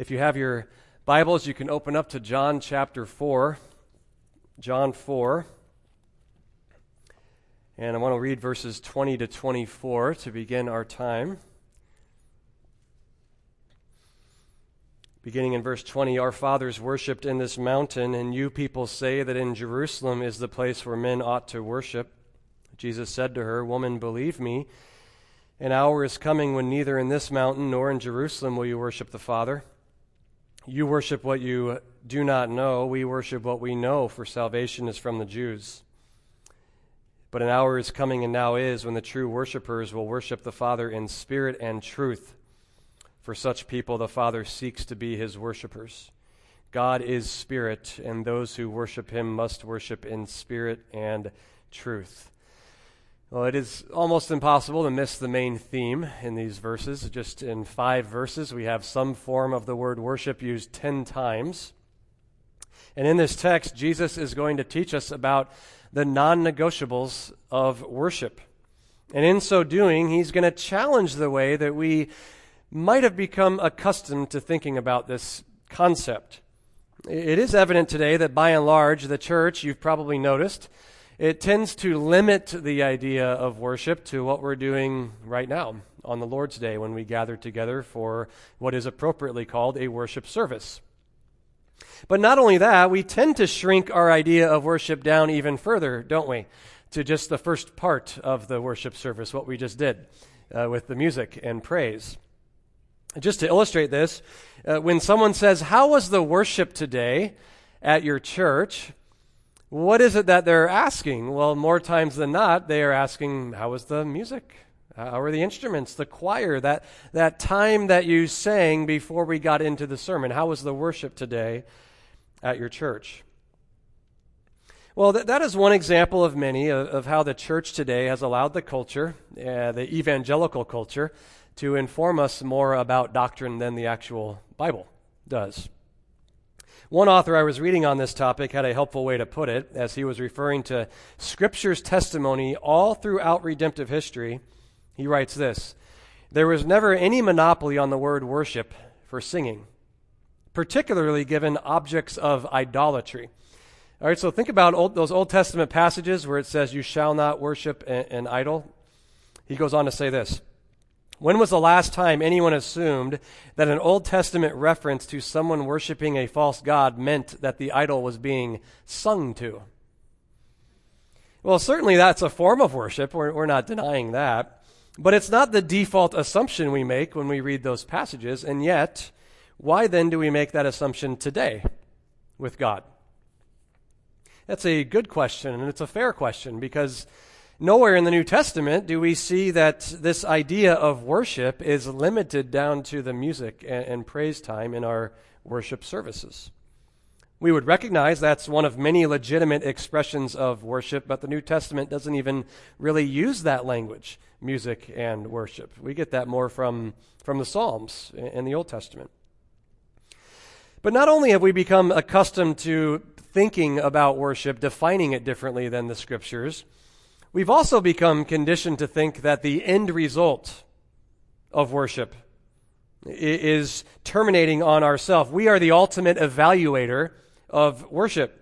If you have your Bibles, you can open up to John chapter 4. John 4. And I want to read verses 20 to 24 to begin our time. Beginning in verse 20, our fathers worshipped in this mountain, and you people say that in Jerusalem is the place where men ought to worship. Jesus said to her, Woman, believe me, an hour is coming when neither in this mountain nor in Jerusalem will you worship the Father. You worship what you do not know. We worship what we know, for salvation is from the Jews. But an hour is coming and now is when the true worshippers will worship the Father in spirit and truth. For such people, the Father seeks to be his worshippers. God is spirit, and those who worship him must worship in spirit and truth. Well, it is almost impossible to miss the main theme in these verses. Just in five verses, we have some form of the word worship used ten times. And in this text, Jesus is going to teach us about the non negotiables of worship. And in so doing, he's going to challenge the way that we might have become accustomed to thinking about this concept. It is evident today that by and large, the church, you've probably noticed, it tends to limit the idea of worship to what we're doing right now on the Lord's Day when we gather together for what is appropriately called a worship service. But not only that, we tend to shrink our idea of worship down even further, don't we? To just the first part of the worship service, what we just did uh, with the music and praise. Just to illustrate this, uh, when someone says, How was the worship today at your church? What is it that they're asking? Well, more times than not, they are asking, How was the music? How were the instruments, the choir, that, that time that you sang before we got into the sermon? How was the worship today at your church? Well, th- that is one example of many of, of, how the church today has allowed the culture, uh, the evangelical culture, to inform us more about doctrine than the actual Bible does. One author I was reading on this topic had a helpful way to put it as he was referring to Scripture's testimony all throughout redemptive history. He writes this There was never any monopoly on the word worship for singing, particularly given objects of idolatry. All right, so think about old, those Old Testament passages where it says, You shall not worship an, an idol. He goes on to say this when was the last time anyone assumed that an Old Testament reference to someone worshiping a false god meant that the idol was being sung to? Well, certainly that's a form of worship. We're, we're not denying that. But it's not the default assumption we make when we read those passages. And yet, why then do we make that assumption today with God? That's a good question, and it's a fair question because Nowhere in the New Testament do we see that this idea of worship is limited down to the music and, and, praise time in our worship services. We would recognize that's one of many legitimate expressions of worship, but the New Testament doesn't even really use that language, music and worship. We get that more from, from the Psalms in the Old Testament. But not only have we become accustomed to thinking about worship, defining it differently than the Scriptures, We've also become conditioned to think that the end result of worship is terminating on ourselves. We are the ultimate evaluator of worship.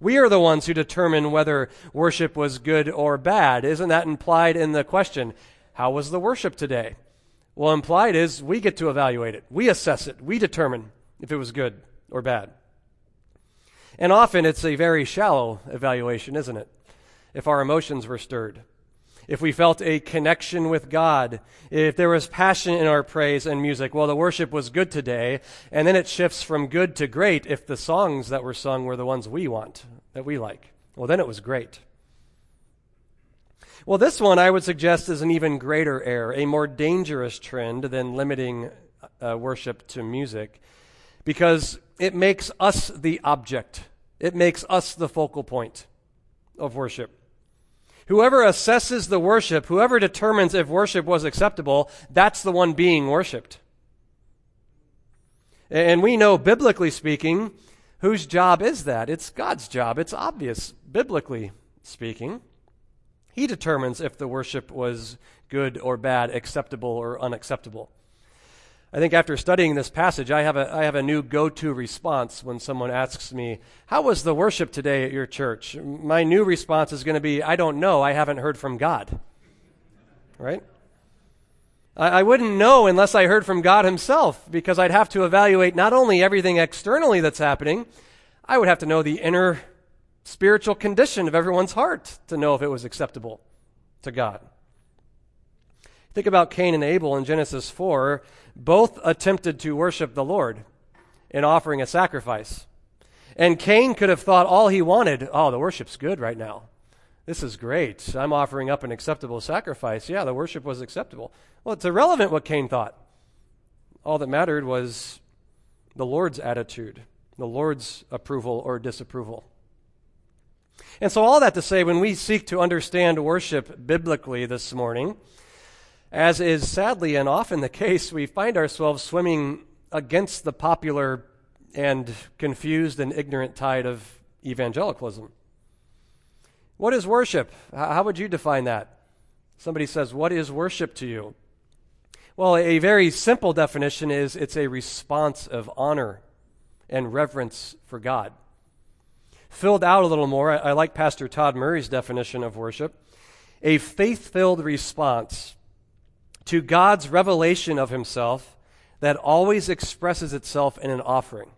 We are the ones who determine whether worship was good or bad. Isn't that implied in the question? How was the worship today? Well, implied is we get to evaluate it. We assess it. We determine if it was good or bad. And often it's a very shallow evaluation, isn't it? If our emotions were stirred, if we felt a connection with God, if there was passion in our praise and music, well, the worship was good today, and then it shifts from good to great if the songs that were sung were the ones we want, that we like. Well, then it was great. Well, this one I would suggest is an even greater error, a more dangerous trend than limiting uh, worship to music, because it makes us the object, it makes us the focal point of worship. Whoever assesses the worship, whoever determines if worship was acceptable, that's the one being worshiped. And we know, biblically speaking, whose job is that? It's God's job. It's obvious, biblically speaking. He determines if the worship was good or bad, acceptable or unacceptable. I think after studying this passage, I have a, I have a new go to response when someone asks me, How was the worship today at your church? My new response is going to be, I don't know. I haven't heard from God. Right? I, I wouldn't know unless I heard from God Himself because I'd have to evaluate not only everything externally that's happening, I would have to know the inner spiritual condition of everyone's heart to know if it was acceptable to God. Think about Cain and Abel in Genesis 4. Both attempted to worship the Lord in offering a sacrifice. And Cain could have thought all he wanted oh, the worship's good right now. This is great. I'm offering up an acceptable sacrifice. Yeah, the worship was acceptable. Well, it's irrelevant what Cain thought. All that mattered was the Lord's attitude, the Lord's approval or disapproval. And so, all that to say, when we seek to understand worship biblically this morning, as is sadly and often the case, we find ourselves swimming against the popular and confused and ignorant tide of evangelicalism. What is worship? How would you define that? Somebody says, What is worship to you? Well, a very simple definition is it's a response of honor and reverence for God. Filled out a little more, I, like Pastor Todd Murray's definition of worship a faith filled response to God's revelation of himself that always expresses itself in an offering.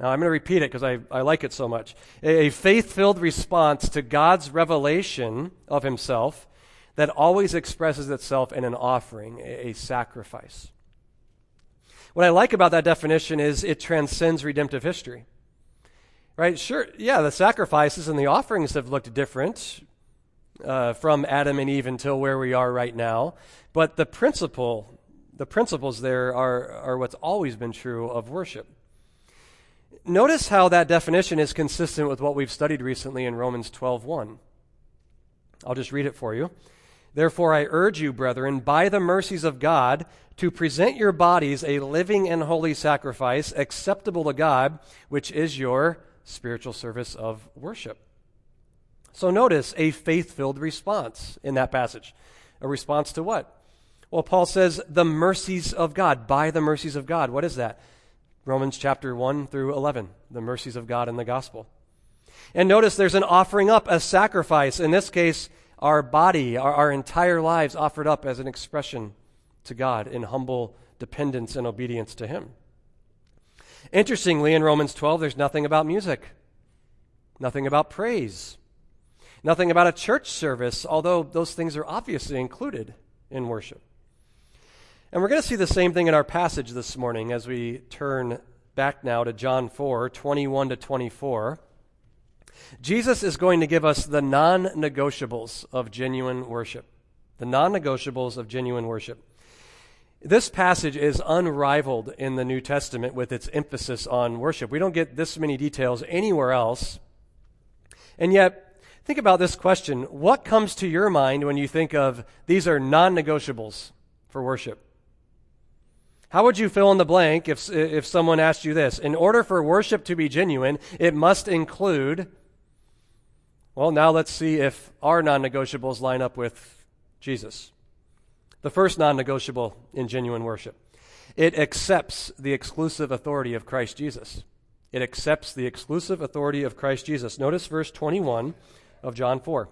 Now, I'm going to repeat it because I, I like it so much. A, a faith filled response to God's revelation of himself that always expresses itself in an offering, a, a sacrifice. What I like about that definition is it transcends redemptive history. Right? Sure, yeah, the sacrifices and the offerings have looked different uh, from Adam and Eve until where we are right now. But the principle, the principles there are, are what's always been true of worship. Notice how that definition is consistent with what we've studied recently in Romans 12:1. I'll just read it for you. Therefore I urge you, brethren, by the mercies of God, to present your bodies a living and holy sacrifice acceptable to God, which is your spiritual service of worship. So notice a faith filled response in that passage. A response to what? Well, Paul says, the mercies of God, by the mercies of God. What is that? Romans chapter 1 through 11, the mercies of God in the gospel. And notice there's an offering up, a sacrifice. In this case, our body, our, our entire lives offered up as an expression to God in humble dependence and obedience to Him. Interestingly, in Romans 12, there's nothing about music, nothing about praise, Nothing about a church service, although those things are obviously included in worship. And we're going to see the same thing in our passage this morning as we turn back now to John 4 21 to 24. Jesus is going to give us the non negotiables of genuine worship. The non negotiables of genuine worship. This passage is unrivaled in the New Testament with its emphasis on worship. We don't get this many details anywhere else. And yet, Think about this question. What comes to your mind when you think of these are non negotiables for worship? How would you fill in the blank if, if someone asked you this? In order for worship to be genuine, it must include. Well, now let's see if our non negotiables line up with Jesus. The first non negotiable in genuine worship it accepts the exclusive authority of Christ Jesus. It accepts the exclusive authority of Christ Jesus. Notice verse 21 of John 4.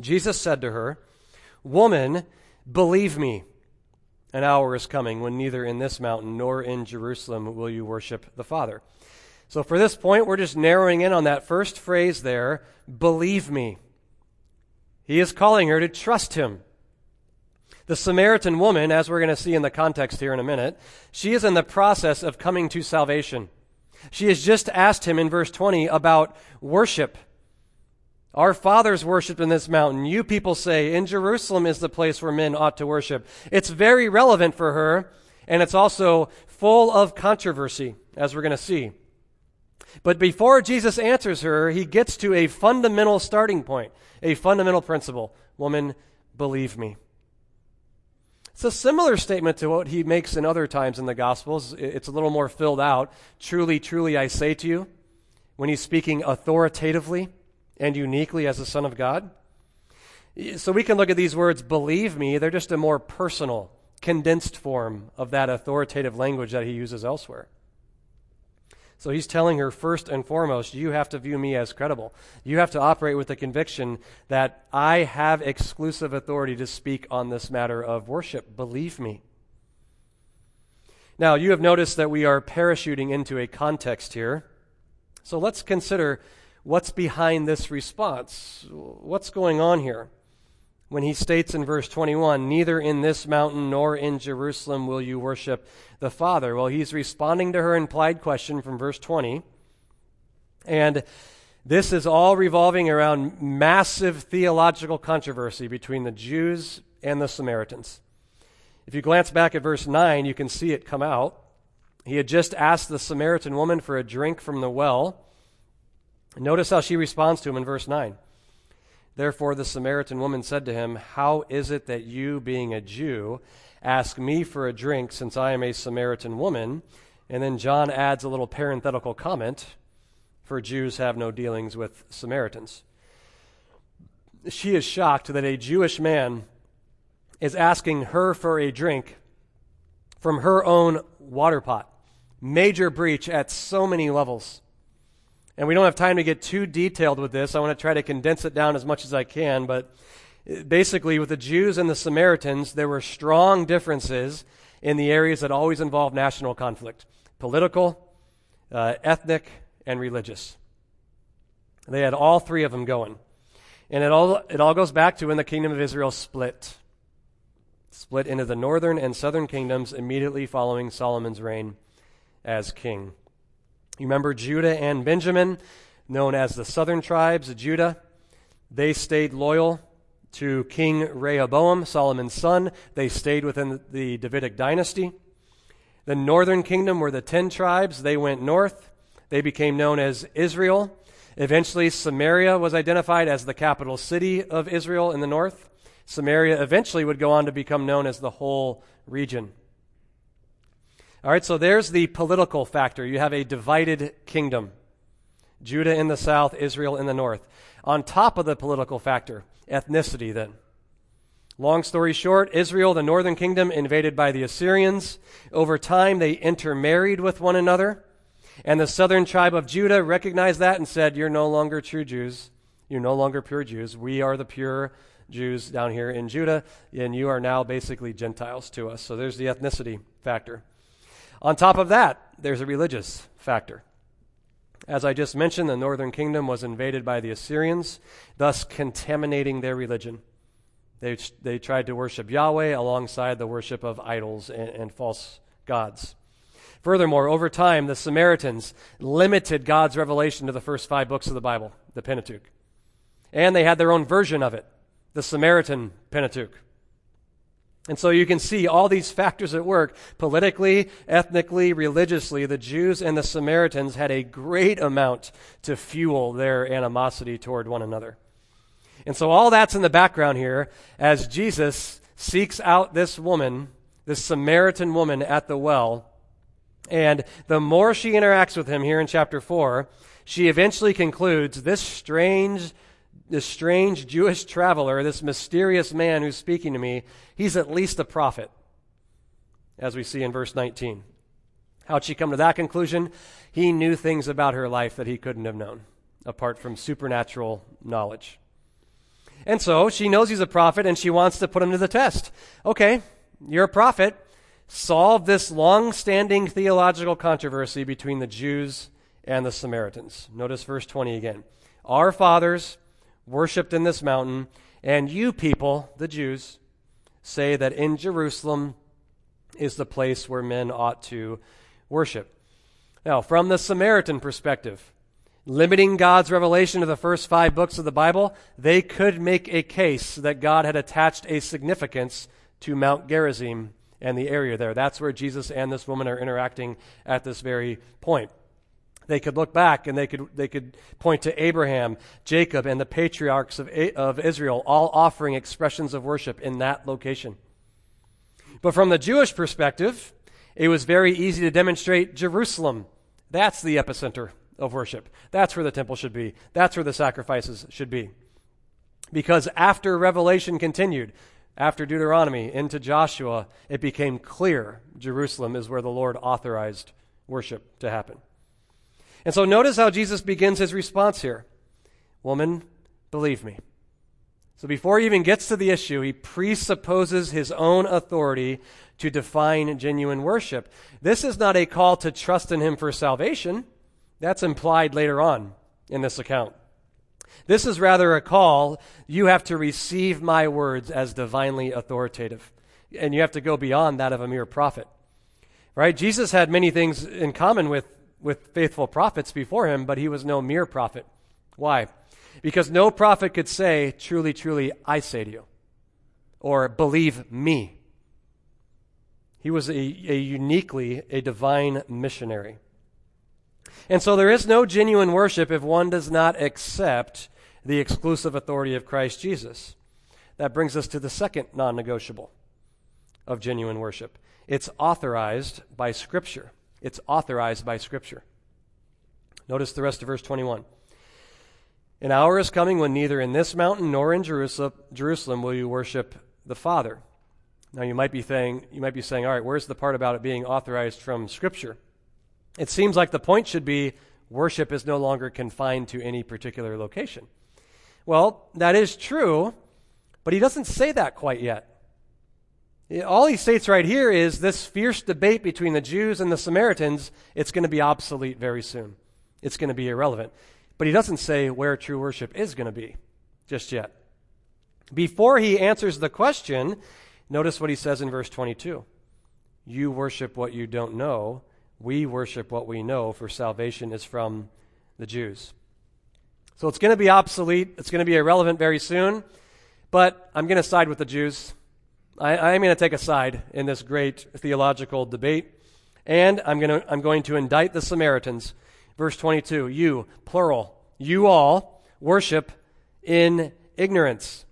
Jesus said to her, Woman, believe me, an hour is coming when neither in this mountain nor in Jerusalem will you worship the Father. So for this point, we're just narrowing in on that first phrase there believe me. He is calling her to trust him. The Samaritan woman, as we're going to see in the context here in a minute, she is in the process of coming to salvation. She has just asked him in verse 20 about worship. Our fathers worshiped in this mountain. You people say, in Jerusalem is the place where men ought to worship. It's very relevant for her, and it's also full of controversy, as we're going to see. But before Jesus answers her, he gets to a fundamental starting point, a fundamental principle. Woman, believe me. It's a similar statement to what he makes in other times in the Gospels. It's a little more filled out. Truly, truly, I say to you, when he's speaking authoritatively and uniquely as the Son of God. So we can look at these words, believe me, they're just a more personal, condensed form of that authoritative language that he uses elsewhere. So he's telling her first and foremost, you have to view me as credible. You have to operate with the conviction that I have exclusive authority to speak on this matter of worship. Believe me. Now, you have noticed that we are parachuting into a context here. So let's consider what's behind this response. What's going on here? When he states in verse 21, Neither in this mountain nor in Jerusalem will you worship the Father. Well, he's responding to her implied question from verse 20. And this is all revolving around massive theological controversy between the Jews and the Samaritans. If you glance back at verse 9, you can see it come out. He had just asked the Samaritan woman for a drink from the well. Notice how she responds to him in verse 9. Therefore, the Samaritan woman said to him, How is it that you, being a Jew, ask me for a drink since I am a Samaritan woman? And then John adds a little parenthetical comment for Jews have no dealings with Samaritans. She is shocked that a Jewish man is asking her for a drink from her own water pot. Major breach at so many levels. And we don't have time to get too detailed with this. I want to try to condense it down as much as I can. But basically, with the Jews and the Samaritans, there were strong differences in the areas that always involved national conflict political, uh, ethnic, and religious. They had all three of them going. And it all, it all goes back to when the kingdom of Israel split. Split into the northern and southern kingdoms immediately following Solomon's reign as king. You remember Judah and Benjamin, known as the southern tribes of Judah. They stayed loyal to King Rehoboam, Solomon's son. They stayed within the Davidic dynasty. The northern kingdom were the ten tribes. They went north. They became known as Israel. Eventually, Samaria was identified as the capital city of Israel in the north. Samaria eventually would go on to become known as the whole region. All right, so there's the political factor. You have a divided kingdom Judah in the south, Israel in the north. On top of the political factor, ethnicity then. Long story short, Israel, the northern kingdom, invaded by the Assyrians. Over time, they intermarried with one another. And the southern tribe of Judah recognized that and said, You're no longer true Jews. You're no longer pure Jews. We are the pure Jews down here in Judah, and you are now basically Gentiles to us. So there's the ethnicity factor. On top of that, there's a religious factor. As I just mentioned, the northern kingdom was invaded by the Assyrians, thus contaminating their religion. They, they tried to worship Yahweh alongside the worship of idols and, and false gods. Furthermore, over time, the Samaritans limited God's revelation to the first five books of the Bible, the Pentateuch. And they had their own version of it, the Samaritan Pentateuch. And so you can see all these factors at work politically, ethnically, religiously. The Jews and the Samaritans had a great amount to fuel their animosity toward one another. And so all that's in the background here as Jesus seeks out this woman, this Samaritan woman at the well. And the more she interacts with him here in chapter 4, she eventually concludes this strange this strange Jewish traveler, this mysterious man who's speaking to me, he's at least a prophet, as we see in verse 19. How'd she come to that conclusion? He knew things about her life that he couldn't have known, apart from supernatural knowledge. And so she knows he's a prophet and she wants to put him to the test. Okay, you're a prophet. Solve this long standing theological controversy between the Jews and the Samaritans. Notice verse 20 again. Our fathers worshipped in this mountain, and you people, the Jews, say that in Jerusalem is the place where men ought to worship. Now, from the Samaritan perspective, limiting God's revelation to the first five books of the Bible, they could make a case that God had attached a significance to Mount Gerizim and the area there. That's where Jesus and this woman are interacting at this very point. They could look back and they could, they could point to Abraham, Jacob, and the patriarchs of, of Israel, all offering expressions of worship in that location. But from the Jewish perspective, it was very easy to demonstrate Jerusalem. That's the epicenter of worship. That's where the temple should be. That's where the sacrifices should be. Because after Revelation continued, after Deuteronomy into Joshua, it became clear Jerusalem is where the Lord authorized worship to happen. And so notice how Jesus begins his response here Woman, believe me. So before he even gets to the issue, he presupposes his own authority to define genuine worship. This is not a call to trust in him for salvation. That's implied later on in this account. This is rather a call. You have to receive my words as divinely authoritative. And you have to go beyond that of a mere prophet. Right? Jesus had many things in common with, with faithful prophets before him, but he was no mere prophet. Why? Because no prophet could say, Truly, truly, I say to you, or believe me. He was a, a uniquely a divine missionary. And so there is no genuine worship if one does not accept the exclusive authority of Christ Jesus. That brings us to the second non negotiable of genuine worship it's authorized by Scripture. It's authorized by Scripture. Notice the rest of verse 21. An hour is coming when neither in this mountain nor in Jerusalem, will you worship the Father. Now you might be saying, you might be saying, all right, where's the part about it being authorized from Scripture? It seems like the point should be worship is no longer confined to any particular location. Well, that is true, but he doesn't say that quite yet. All he states right here is this fierce debate between the Jews and the Samaritans, it's going to be obsolete very soon. It's going to be irrelevant. But he doesn't say where true worship is going to be just yet. Before he answers the question, notice what he says in verse 22 You worship what you don't know we worship what we know, for salvation is from the Jews. So it's going to be obsolete. It's going to be irrelevant very soon. But I'm going to side with the Jews. I, am going to take a side in this great theological debate. And I'm going, to, I'm going to indict the Samaritans. Verse 22 You, plural, you all worship in ignorance.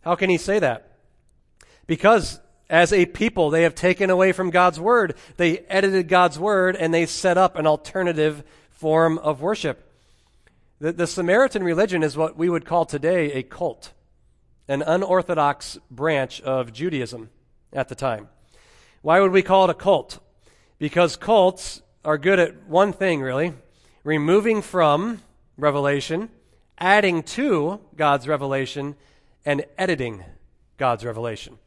How can he say that? Because as a people, they have taken away from God's word. They edited God's word and they set up an alternative form of worship. The, the Samaritan religion is what we would call today a cult, an unorthodox branch of Judaism at the time. Why would we call it a cult? Because cults are good at one thing, really removing from revelation, adding to God's revelation, and editing God's revelation.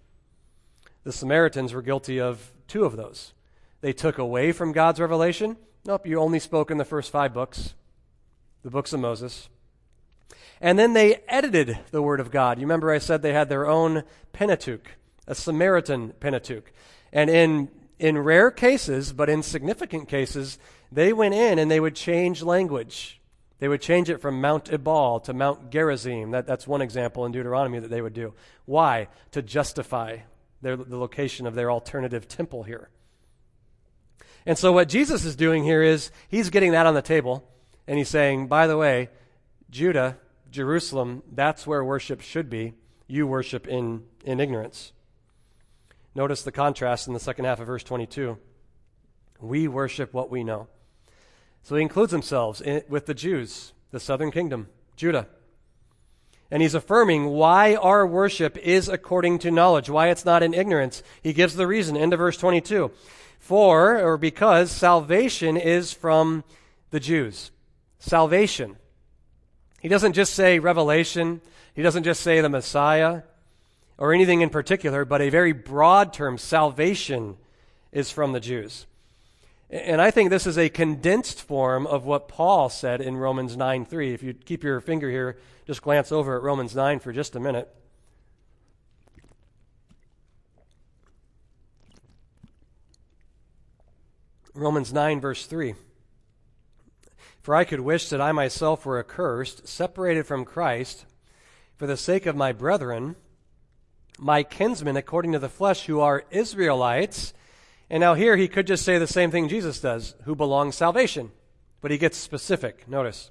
The Samaritans were guilty of two of those. They took away from God's revelation. Nope, you only spoke in the first five books, the books of Moses. And then they edited the Word of God. You remember I said they had their own Pentateuch, a Samaritan Pentateuch. And in, in rare cases, but in significant cases, they went in and they would change language. They would change it from Mount Ebal to Mount Gerizim. That, that's one example in Deuteronomy that they would do. Why? To justify their, the location of their alternative temple here. And so, what Jesus is doing here is he's getting that on the table, and he's saying, by the way, Judah, Jerusalem, that's where worship should be. You worship in, in ignorance. Notice the contrast in the second half of verse 22. We worship what we know. So he includes himself in, with the Jews, the southern kingdom, Judah. And he's affirming why our worship is according to knowledge, why it's not in ignorance. He gives the reason, end of verse 22. For, or because, salvation is from the Jews. Salvation. He doesn't just say revelation, he doesn't just say the Messiah or anything in particular, but a very broad term. Salvation is from the Jews. And I think this is a condensed form of what Paul said in Romans 9 3. If you keep your finger here, just glance over at Romans 9 for just a minute. Romans 9, verse 3. For I could wish that I myself were accursed, separated from Christ, for the sake of my brethren, my kinsmen according to the flesh, who are Israelites and now here he could just say the same thing Jesus does, who belongs salvation. But he gets specific. Notice.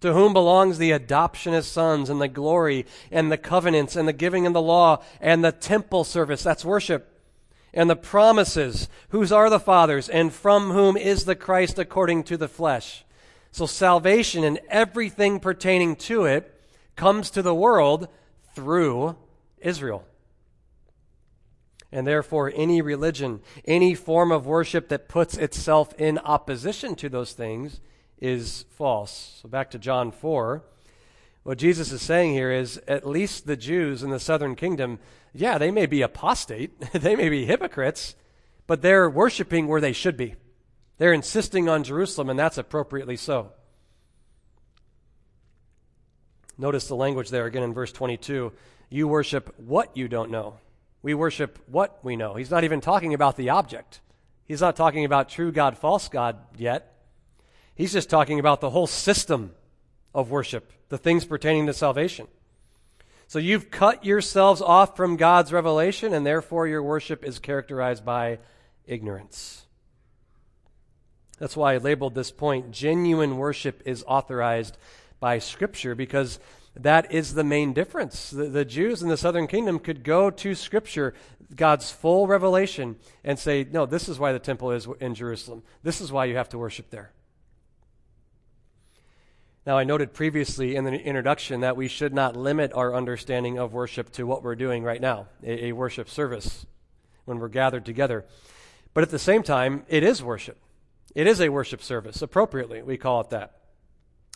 To whom belongs the adoption as sons and the glory and the covenants and the giving of the law and the temple service. That's worship. And the promises. Whose are the fathers and from whom is the Christ according to the flesh. So salvation and everything pertaining to it comes to the world through Israel, And therefore, any religion, any form of worship that puts itself in opposition to those things is false. So back to John 4. What Jesus is saying here is at least the Jews in the southern kingdom, yeah, they may be apostate, they may be hypocrites, but they're worshiping where they should be. They're insisting on Jerusalem, and that's appropriately so. Notice the language there again in verse 22. You worship what you don't know. We worship what we know. He's not even talking about the object. He's not talking about true God, false God yet. He's just talking about the whole system of worship, the things pertaining to salvation. So you've cut yourselves off from God's revelation, and therefore your worship is characterized by ignorance. That's why I labeled this point genuine worship is authorized by Scripture, because that is the main difference. The, the, Jews in the southern kingdom could go to Scripture, God's full revelation, and say, No, this is why the temple is in Jerusalem. This is why you have to worship there. Now, I noted previously in the introduction that we should not limit our understanding of worship to what we're doing right now, a, a worship service when we're gathered together. But at the same time, it is worship. It is a worship service, appropriately, we call it that.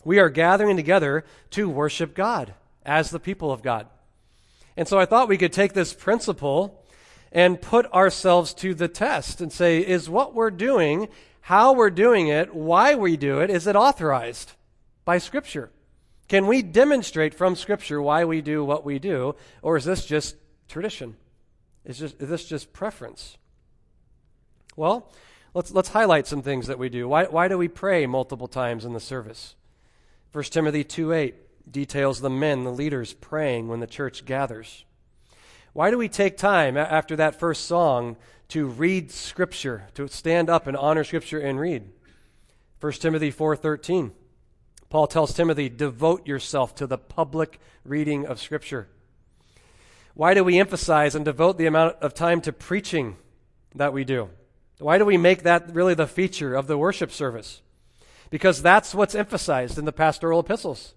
We are gathering together to worship God as the people of God. And so I thought we could take this principle and put ourselves to the test and say, is what we're doing, how we're doing it, why we do it, is it authorized by Scripture? Can we demonstrate from Scripture why we do what we do, or is this just tradition? Is, just, is this just preference? Well, let's, let's highlight some things that we do. Why, why do we pray multiple times in the service? 1 Timothy 2 8 details the men, the leaders, praying when the church gathers. Why do we take time after that first song to read Scripture, to stand up and honor Scripture and read? 1 Timothy 4:13. Paul tells Timothy, "Devote yourself to the public reading of Scripture." Why do we emphasize and devote the amount of time to preaching that we do? Why do we make that really the feature of the worship service? because that's what's emphasized in the pastoral epistles.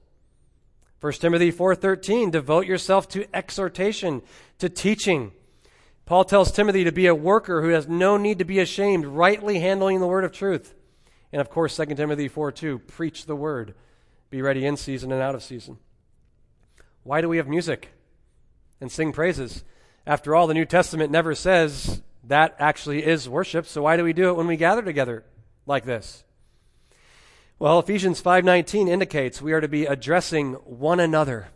1 Timothy 4:13 devote yourself to exhortation, to teaching. Paul tells Timothy to be a worker who has no need to be ashamed, rightly handling the word of truth. And of course 2 Timothy 4:2 preach the word. Be ready in season and out of season. Why do we have music and sing praises? After all, the New Testament never says that actually is worship, so why do we do it when we gather together like this? Well, Ephesians 5:19 indicates we are to be addressing one another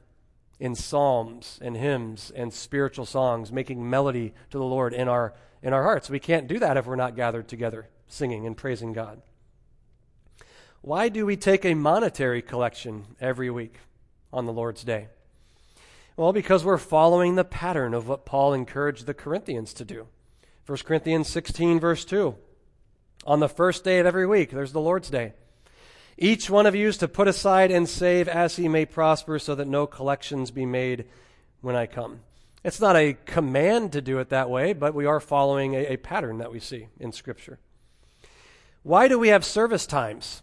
in psalms and hymns and spiritual songs, making melody to the Lord in our in our hearts. We can't do that if we're not gathered together singing and praising God. Why do we take a monetary collection every week on the Lord's day? Well, because we're following the pattern of what Paul encouraged the Corinthians to do. 1 Corinthians 16 verse 2. On the first day of every week, there's the Lord's day. Each one of you is to put aside and save as he may prosper, so that no collections be made when I come. It's not a command to do it that way, but we are following a, a pattern that we see in Scripture. Why do we have service times?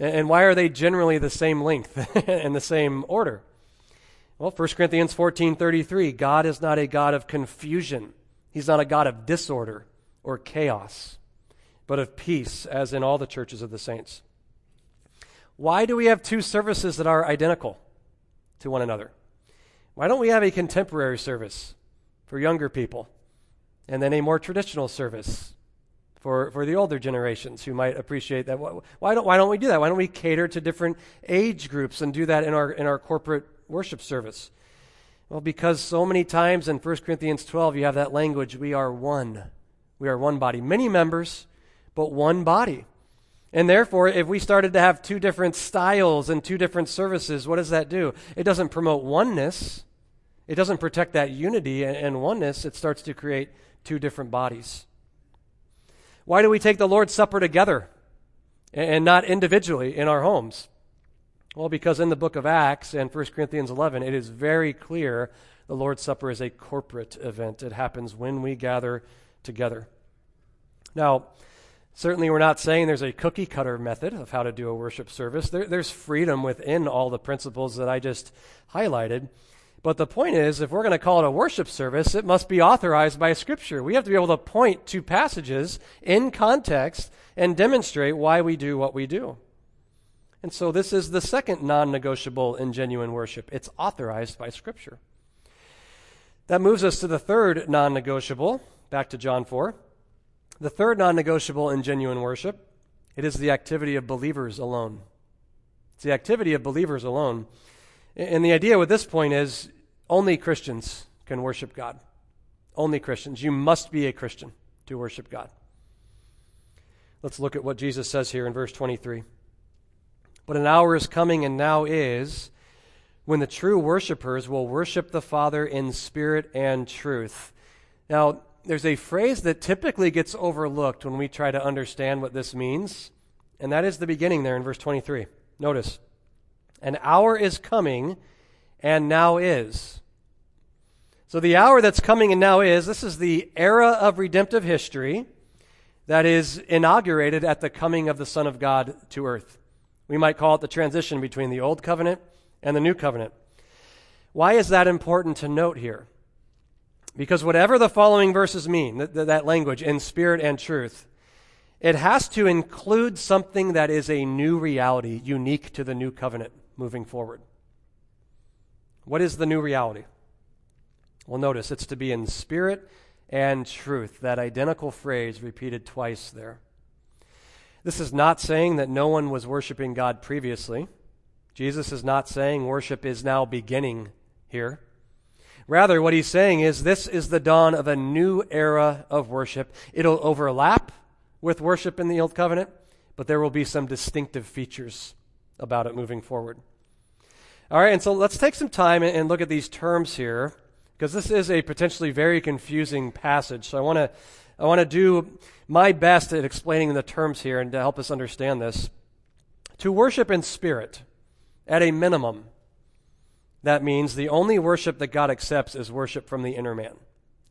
And why are they generally the same length and the same order? Well, 1 Corinthians 14:33, God is not a God of confusion. He's not a God of disorder or chaos, but of peace, as in all the churches of the saints. Why do we have two services that are identical to one another? Why don't we have a contemporary service for younger people and then a more traditional service for, for the older generations who might appreciate that? Why don't, why don't we do that? Why don't we cater to different age groups and do that in our, in our corporate worship service? Well, because so many times in 1 Corinthians 12 you have that language we are one. We are one body. Many members, but one body. And therefore, if we started to have two different styles and two different services, what does that do? It doesn't promote oneness. It doesn't protect that unity and oneness. It starts to create two different bodies. Why do we take the Lord's Supper together and not individually in our homes? Well, because in the book of Acts and 1 Corinthians 11, it is very clear the Lord's Supper is a corporate event. It happens when we gather together. Now, Certainly, we're not saying there's a cookie cutter method of how to do a worship service. There, there's freedom within all the principles that I just highlighted. But the point is, if we're going to call it a worship service, it must be authorized by Scripture. We have to be able to point to passages in context and demonstrate why we do what we do. And so this is the second non negotiable in genuine worship it's authorized by Scripture. That moves us to the third non negotiable, back to John 4. The third non negotiable in genuine worship, it is the activity of believers alone. It's the activity of believers alone. And the idea with this point is only Christians can worship God. Only Christians. You must be a Christian to worship God. Let's look at what Jesus says here in verse 23. But an hour is coming, and now is, when the true worshipers will worship the Father in spirit and truth. Now, there's a phrase that typically gets overlooked when we try to understand what this means, and that is the beginning there in verse 23. Notice, an hour is coming, and now is. So, the hour that's coming and now is, this is the era of redemptive history that is inaugurated at the coming of the Son of God to earth. We might call it the transition between the Old Covenant and the New Covenant. Why is that important to note here? Because whatever the following verses mean, that, that language, in spirit and truth, it has to include something that is a new reality, unique to the new covenant moving forward. What is the new reality? Well, notice it's to be in spirit and truth, that identical phrase repeated twice there. This is not saying that no one was worshiping God previously. Jesus is not saying worship is now beginning here. Rather, what he's saying is this is the dawn of a new era of worship. It'll overlap with worship in the Old Covenant, but there will be some distinctive features about it moving forward. All right, and so let's take some time and look at these terms here, because this is a potentially very confusing passage. So I want to I want to do my best at explaining the terms here and to help us understand this. To worship in spirit at a minimum, that means the only worship that God accepts is worship from the inner man,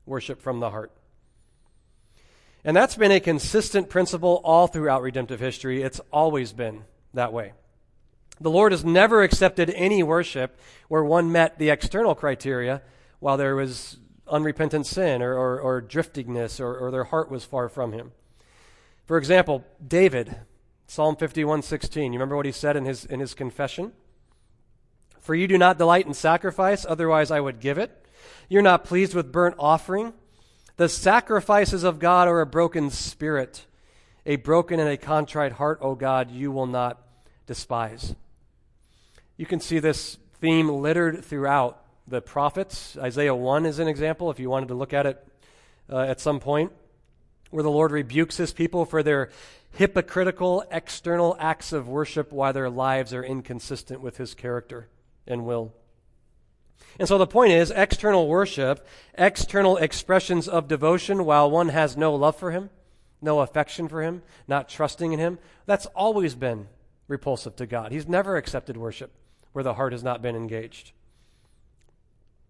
worship from the heart. And that's been a consistent principle all throughout redemptive history. It's always been that way. The Lord has never accepted any worship where one met the external criteria while there was unrepentant sin or, or, or driftingness or, or their heart was far from Him. For example, David, Psalm 51:16. You remember what he said in his in his confession? For you do not delight in sacrifice, otherwise I would give it. You're not pleased with burnt offering. The sacrifices of God are a broken spirit, a broken and a contrite heart, O God, you will not despise. You can see this theme littered throughout the prophets. Isaiah 1 is an example, if you wanted to look at it uh, at some point, where the Lord rebukes his people for their hypocritical external acts of worship while their lives are inconsistent with his character and will. And so the point is external worship, external expressions of devotion while one has no love for him, no affection for him, not trusting in him, that's always been repulsive to God. He's never accepted worship where the heart has not been engaged.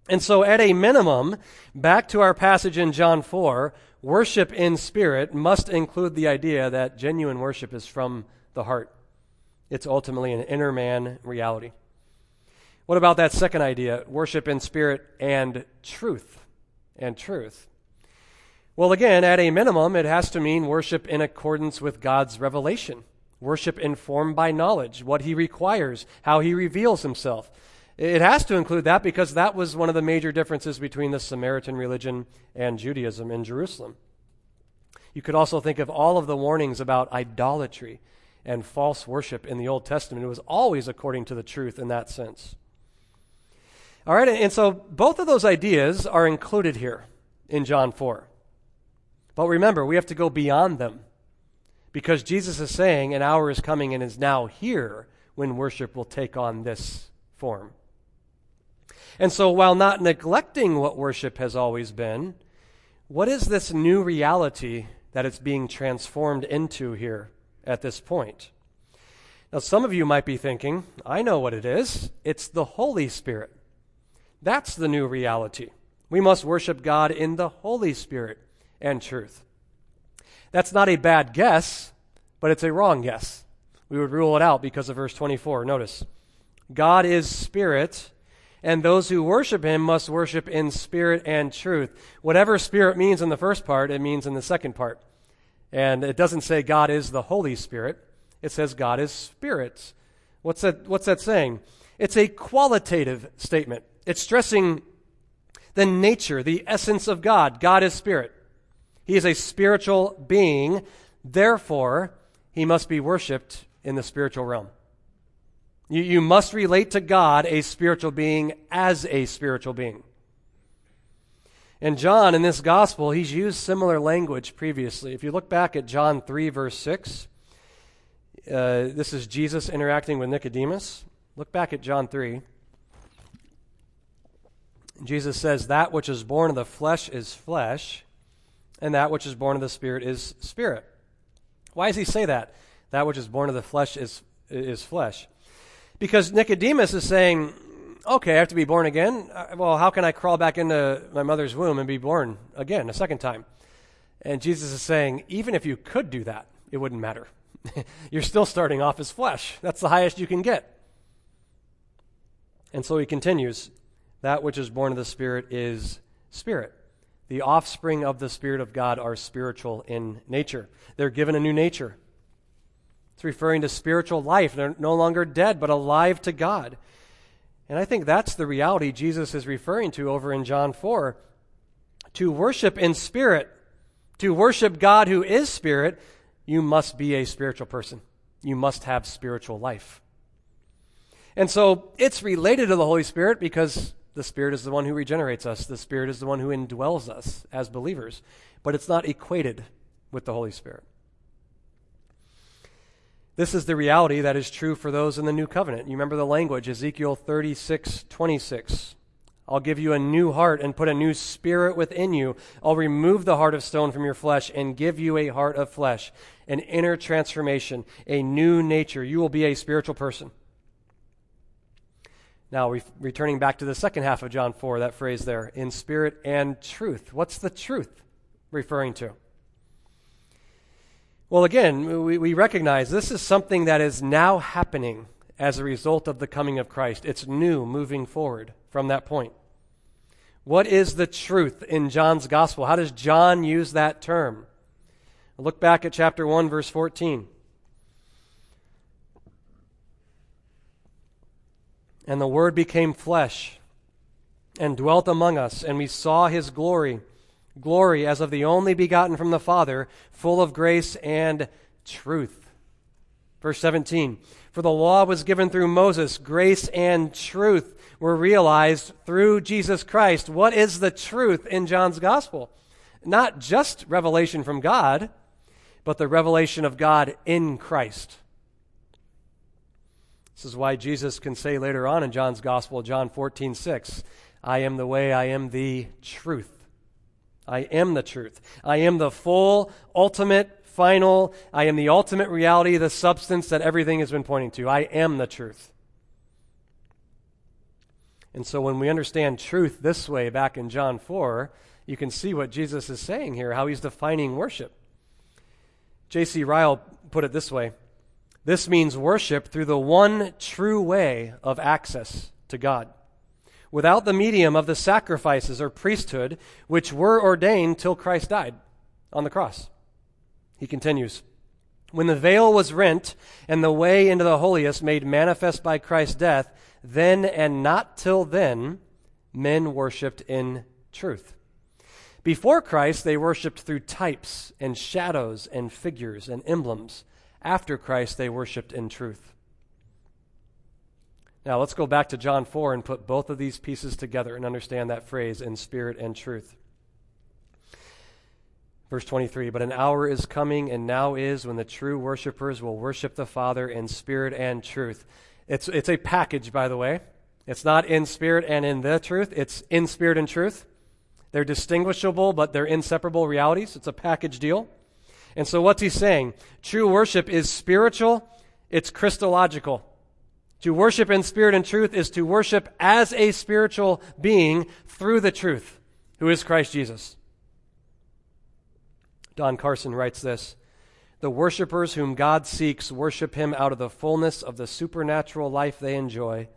And so, at a minimum, back to our passage in John 4, worship in spirit must include the idea that genuine worship is from the heart. It's ultimately an inner man reality. What about that second idea, worship in spirit and truth? And truth. Well, again, at a minimum, it has to mean worship in accordance with God's revelation, worship informed by knowledge, what He requires, how He reveals Himself. It has to include that because that was one of the major differences between the Samaritan religion and Judaism in Jerusalem. You could also think of all of the warnings about idolatry and false worship in the Old Testament. It was always according to the truth in that sense. All right, and so both of those ideas are included here in John 4. But remember, we have to go beyond them because Jesus is saying an hour is coming and is now here when worship will take on this form. And so, while not neglecting what worship has always been, what is this new reality that it's being transformed into here at this point? Now, some of you might be thinking, I know what it is. It's the Holy Spirit. That's the new reality. We must worship God in the Holy Spirit and truth. That's not a bad guess, but it's a wrong guess. We would rule it out because of verse 24. Notice God is spirit, and those who worship him must worship in spirit and truth. Whatever spirit means in the first part, it means in the second part. And it doesn't say God is the Holy Spirit, it says God is spirit. What's that, what's that saying? It's a qualitative statement. It's stressing the nature, the essence of God. God is spirit. He is a spiritual being. Therefore, he must be worshiped in the spiritual realm. You, you must relate to God, a spiritual being, as a spiritual being. And John, in this gospel, he's used similar language previously. If you look back at John 3, verse 6, uh, this is Jesus interacting with Nicodemus. Look back at John 3. Jesus says, That which is born of the flesh is flesh, and that which is born of the spirit is spirit. Why does he say that? That which is born of the flesh is, is flesh. Because Nicodemus is saying, okay, I have to be born again. Uh, well, how can I crawl back into my mother's womb and be born again a second time? And Jesus is saying, even if you could do that, it wouldn't matter. You're still starting off as flesh. That's the highest you can get. And so he continues, that which is born of the Spirit is spirit. The offspring of the Spirit of God are spiritual in nature. They're given a new nature. It's referring to spiritual life. They're no longer dead, but alive to God. And I think that's the reality Jesus is referring to over in John 4. To worship in spirit, to worship God who is spirit, you must be a spiritual person. You must have spiritual life. And so it's related to the Holy Spirit because the Spirit is the one who regenerates us, the Spirit is the one who indwells us as believers, but it's not equated with the Holy Spirit. This is the reality that is true for those in the new covenant. You remember the language, Ezekiel 36 26. I'll give you a new heart and put a new spirit within you. I'll remove the heart of stone from your flesh and give you a heart of flesh, an inner transformation, a new nature. You will be a spiritual person. Now, re- returning back to the second half of John 4, that phrase there, in spirit and truth. What's the truth referring to? Well, again, we, we recognize this is something that is now happening as a result of the coming of Christ. It's new moving forward from that point. What is the truth in John's gospel? How does John use that term? Look back at chapter 1, verse 14. And the Word became flesh and dwelt among us, and we saw his glory glory as of the only begotten from the Father, full of grace and truth. Verse 17 For the law was given through Moses, grace and truth were realized through Jesus Christ. What is the truth in John's gospel? Not just revelation from God, but the revelation of God in Christ. This is why Jesus can say later on in John's gospel, John 14, 6, I am the way, I am the truth. I am the truth. I am the full, ultimate, final, I am the ultimate reality, the substance that everything has been pointing to. I am the truth. And so when we understand truth this way back in John 4, you can see what Jesus is saying here, how he's defining worship. J.C. Ryle put it this way This means worship through the one true way of access to God without the medium of the sacrifices or priesthood which were ordained till Christ died on the cross. He continues When the veil was rent and the way into the holiest made manifest by Christ's death, then and not till then, men worshiped in truth. Before Christ, they worshiped through types and shadows and figures and emblems. After Christ, they worshiped in truth. Now, let's go back to John 4 and put both of these pieces together and understand that phrase in spirit and truth. Verse 23 But an hour is coming, and now is, when the true worshippers will worship the Father in spirit and truth. It's, it's a package, by the way. It's not in spirit and in the truth, it's in spirit and truth. They're distinguishable, but they're inseparable realities. It's a package deal. And so, what's he saying? True worship is spiritual, it's Christological. To worship in spirit and truth is to worship as a spiritual being through the truth, who is Christ Jesus. Don Carson writes this The worshippers whom God seeks worship him out of the fullness of the supernatural life they enjoy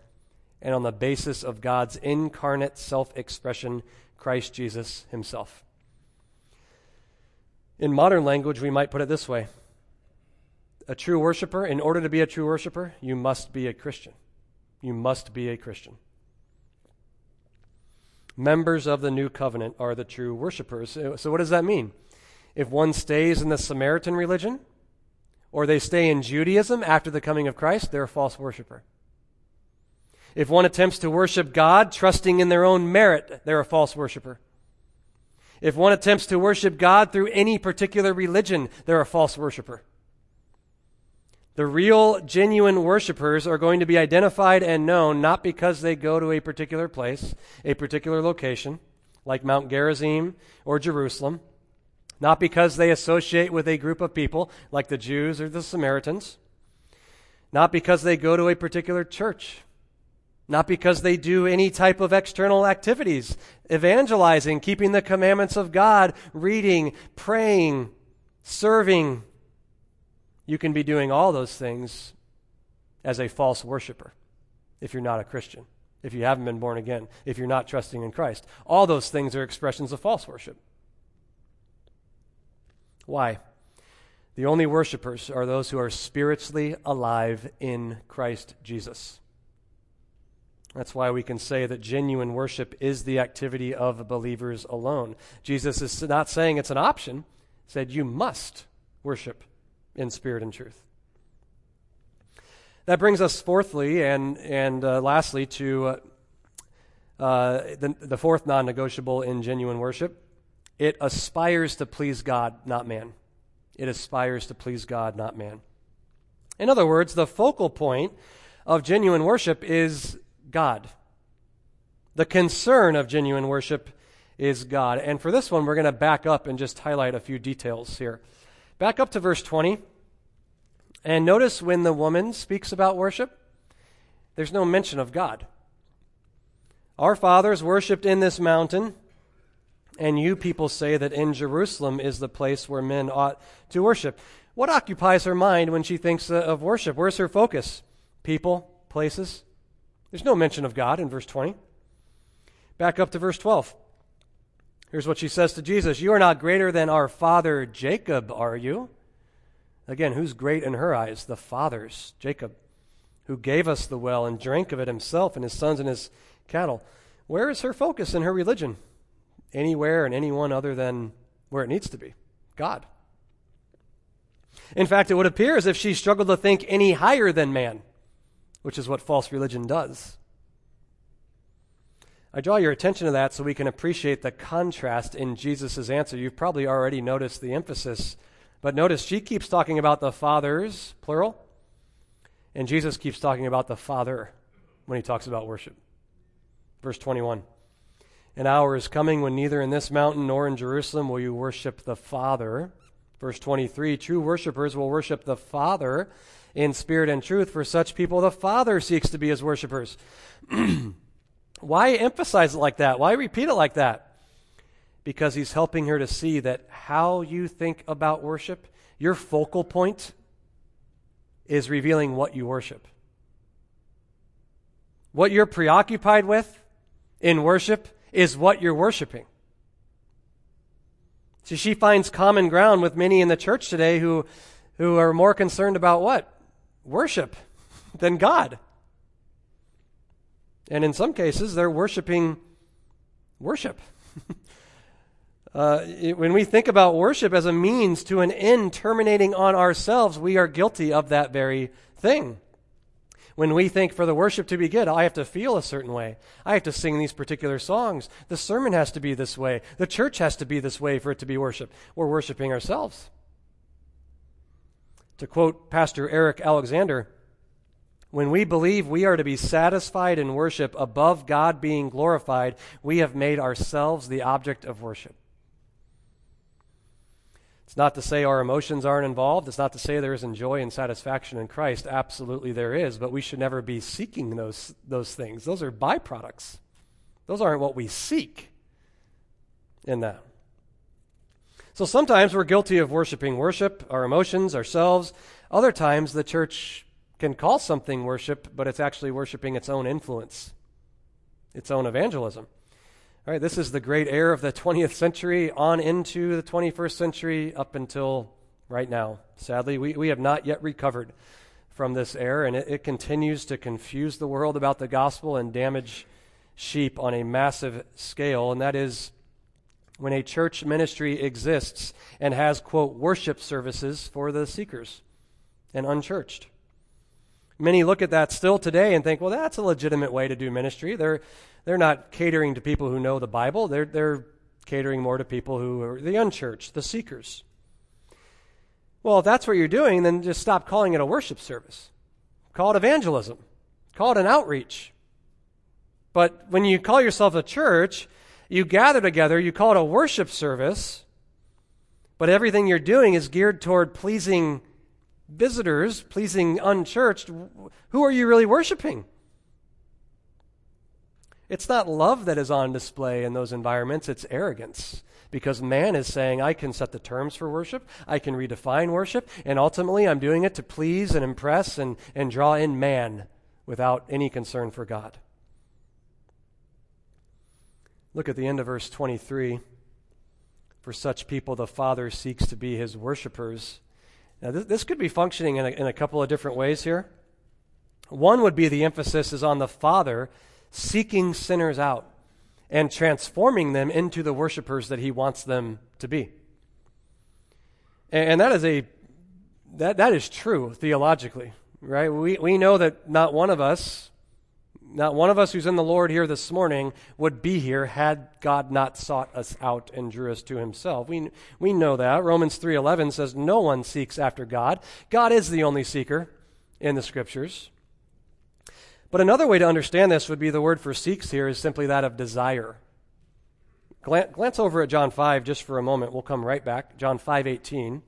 and on the basis of God's incarnate self expression, Christ Jesus himself. In modern language, we might put it this way A true worshiper, in order to be a true worshiper, you must be a Christian. You must be a Christian. Members of the new covenant are the true worshipers. So, what does that mean? If one stays in the Samaritan religion, or they stay in Judaism after the coming of Christ, they're a false worshiper. If one attempts to worship God trusting in their own merit, they're a false worshiper. If one attempts to worship God through any particular religion, they're a false worshiper. The real, genuine worshipers are going to be identified and known not because they go to a particular place, a particular location, like Mount Gerizim or Jerusalem, not because they associate with a group of people, like the Jews or the Samaritans, not because they go to a particular church, not because they do any type of external activities, evangelizing, keeping the commandments of God, reading, praying, serving. You can be doing all those things as a false worshiper if you're not a Christian, if you haven't been born again, if you're not trusting in Christ. All those things are expressions of false worship. Why? The only worshipers are those who are spiritually alive in Christ Jesus. That's why we can say that genuine worship is the activity of believers alone. Jesus is not saying it's an option, he said you must worship in spirit and truth. That brings us fourthly and and uh, lastly to uh, uh, the, the fourth non-negotiable in genuine worship. It aspires to please God, not man. It aspires to please God, not man. In other words, the focal point of genuine worship is God. The concern of genuine worship is God. And for this one, we're going to back up and just highlight a few details here. Back up to verse 20. And notice when the woman speaks about worship, there's no mention of God. Our fathers worshiped in this mountain, and you people say that in Jerusalem is the place where men ought to worship. What occupies her mind when she thinks uh, of worship? Where's her focus? People, places? There's no mention of God in verse 20. Back up to verse 12. Here's what she says to Jesus You are not greater than our father Jacob, are you? Again, who's great in her eyes? The fathers, Jacob, who gave us the well and drank of it himself and his sons and his cattle. Where is her focus in her religion? Anywhere and anyone other than where it needs to be God. In fact, it would appear as if she struggled to think any higher than man which is what false religion does. I draw your attention to that so we can appreciate the contrast in Jesus' answer. You've probably already noticed the emphasis, but notice she keeps talking about the fathers, plural, and Jesus keeps talking about the Father when he talks about worship. Verse 21 An hour is coming when neither in this mountain nor in Jerusalem will you worship the Father. Verse 23 True worshippers will worship the Father in spirit and truth. For such people, the Father seeks to be his worshipers. Why emphasize it like that? Why repeat it like that? Because he's helping her to see that how you think about worship, your focal point, is revealing what you worship. What you're preoccupied with in worship is what you're worshiping. So she finds common ground with many in the church today who, who are more concerned about what? worship than God. And in some cases, they're worshiping worship. uh, it, when we think about worship as a means to an end terminating on ourselves, we are guilty of that very thing. When we think for the worship to be good, I have to feel a certain way. I have to sing these particular songs. The sermon has to be this way. The church has to be this way for it to be worship. We're worshiping ourselves. To quote Pastor Eric Alexander, when we believe we are to be satisfied in worship above God being glorified, we have made ourselves the object of worship. It's not to say our emotions aren't involved. It's not to say there isn't joy and satisfaction in Christ. Absolutely there is, but we should never be seeking those, those things. Those are byproducts. Those aren't what we seek in that. So sometimes we're guilty of worshiping worship, our emotions, ourselves. Other times the church can call something worship, but it's actually worshiping its own influence, its own evangelism. All right, this is the great air of the 20th century on into the 21st century up until right now. Sadly, we, we have not yet recovered from this air, and it, it continues to confuse the world about the gospel and damage sheep on a massive scale, and that is when a church ministry exists and has, quote, worship services for the seekers and unchurched. Many look at that still today and think, well, that's a legitimate way to do ministry. They're, they're not catering to people who know the Bible, they're, they're catering more to people who are the unchurched, the seekers. Well, if that's what you're doing, then just stop calling it a worship service. Call it evangelism. Call it an outreach. But when you call yourself a church, you gather together, you call it a worship service, but everything you're doing is geared toward pleasing visitors, pleasing unchurched. Who are you really worshiping? It's not love that is on display in those environments, it's arrogance. Because man is saying, I can set the terms for worship, I can redefine worship, and ultimately I'm doing it to please and impress and, and draw in man without any concern for God. Look at the end of verse 23. For such people, the Father seeks to be his worshippers. Now, this, this could be functioning in a, in a couple of different ways here. One would be the emphasis is on the Father seeking sinners out and transforming them into the worshipers that he wants them to be. And, and that is a that, that is true theologically, right? We, we know that not one of us, not one of us who's in the Lord here this morning would be here had God not sought us out and drew us to himself. We, we know that. Romans 3.11 says, no one seeks after God. God is the only seeker in the scriptures. But another way to understand this would be the word for seeks here is simply that of desire. Glance over at John 5 just for a moment. We'll come right back. John 5:18.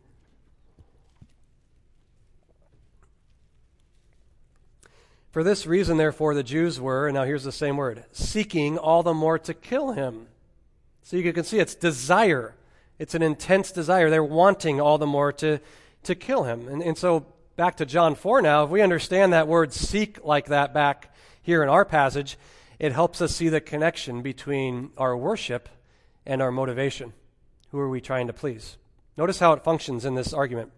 For this reason, therefore, the Jews were, and now here's the same word, seeking all the more to kill him. So you can see it's desire. It's an intense desire. They're wanting all the more to, to kill him. And, and so back to John 4 now, if we understand that word seek like that back here in our passage, it helps us see the connection between our worship and our motivation. Who are we trying to please? Notice how it functions in this argument.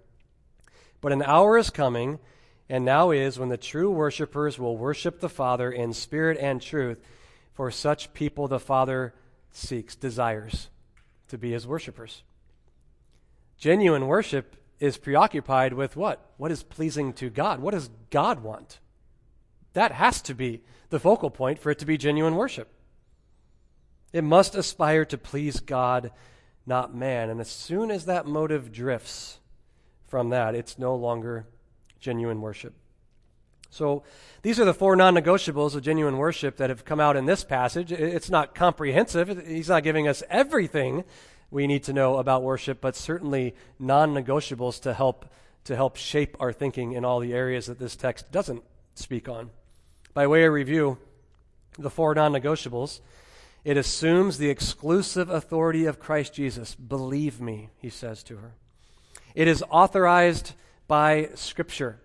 But an hour is coming, and now is, when the true worshippers will worship the Father in spirit and truth. For such people the Father seeks, desires to be his worshippers. Genuine worship is preoccupied with what? What is pleasing to God? What does God want? That has to be the focal point for it to be genuine worship. It must aspire to please God, not man. And as soon as that motive drifts from that, it's no longer genuine worship. So these are the four non negotiables of genuine worship that have come out in this passage. It's not comprehensive, he's not giving us everything we need to know about worship, but certainly non negotiables to help, to help shape our thinking in all the areas that this text doesn't speak on. By way of review, the four non negotiables it assumes the exclusive authority of Christ Jesus. Believe me, he says to her. It is authorized by Scripture.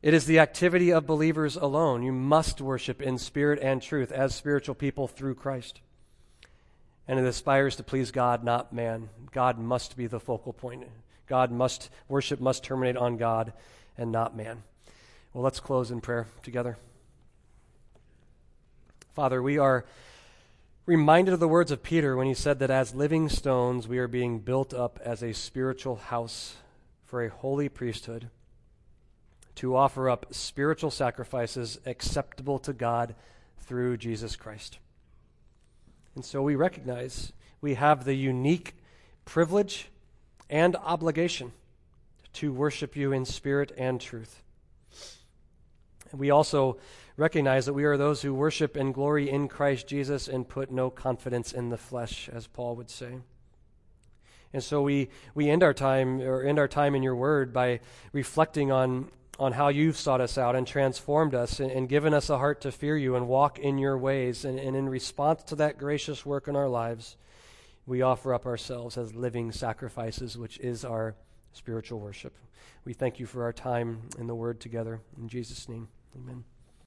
It is the activity of believers alone. You must worship in spirit and truth as spiritual people through Christ and it aspires to please God, not man. God must be the focal point. God must, worship must terminate on God and not man. Well, let's close in prayer together. Father, we are reminded of the words of Peter when he said that as living stones we are being built up as a spiritual house for a holy priesthood to offer up spiritual sacrifices acceptable to God through Jesus Christ. And so we recognize we have the unique privilege and obligation to worship you in spirit and truth. And we also recognize that we are those who worship and glory in Christ Jesus and put no confidence in the flesh, as Paul would say. And so we, we end our time or end our time in your word by reflecting on on how you've sought us out and transformed us and, and, given us a heart to fear you and walk in your ways. And, and in response to that gracious work in our lives, we offer up ourselves as living sacrifices, which is our spiritual worship. We thank you for our time in the Word together. In Jesus' name, amen.